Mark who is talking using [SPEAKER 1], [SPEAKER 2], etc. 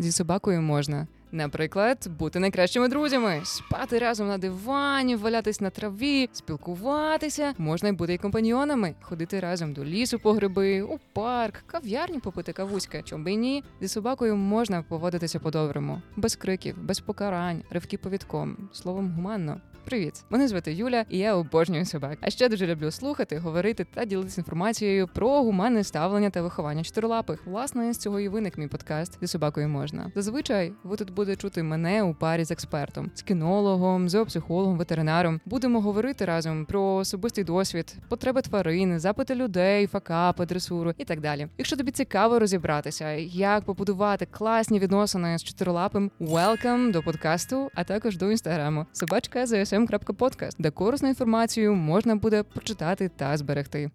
[SPEAKER 1] Зі собакою можна. Наприклад, бути найкращими друзями, спати разом на дивані, валятись на траві, спілкуватися, можна й бути й компаньйонами, ходити разом до лісу по гриби, у парк, кав'ярні попити кавуськи. Чом би ні? Зі собакою можна поводитися по-доброму, без криків, без покарань, ривки повідком, словом гуманно. Привіт, мене звати Юля, і я обожнюю собак. А ще дуже люблю слухати, говорити та ділитися інформацією про гуманне ставлення та виховання чотирилапих. Власне, з цього і виник мій подкаст зі собакою можна. Зазвичай ви тут будете чути мене у парі з експертом, з кінологом, зоопсихологом, ветеринаром. Будемо говорити разом про особистий досвід, потреби тварин, запити людей, факапи, дресуру і так далі. Якщо тобі цікаво розібратися, як побудувати класні відносини з чотирилапим, welcome до подкасту, а також до інстаграму собачка де корисну інформацію можна буде почитати та зберегти.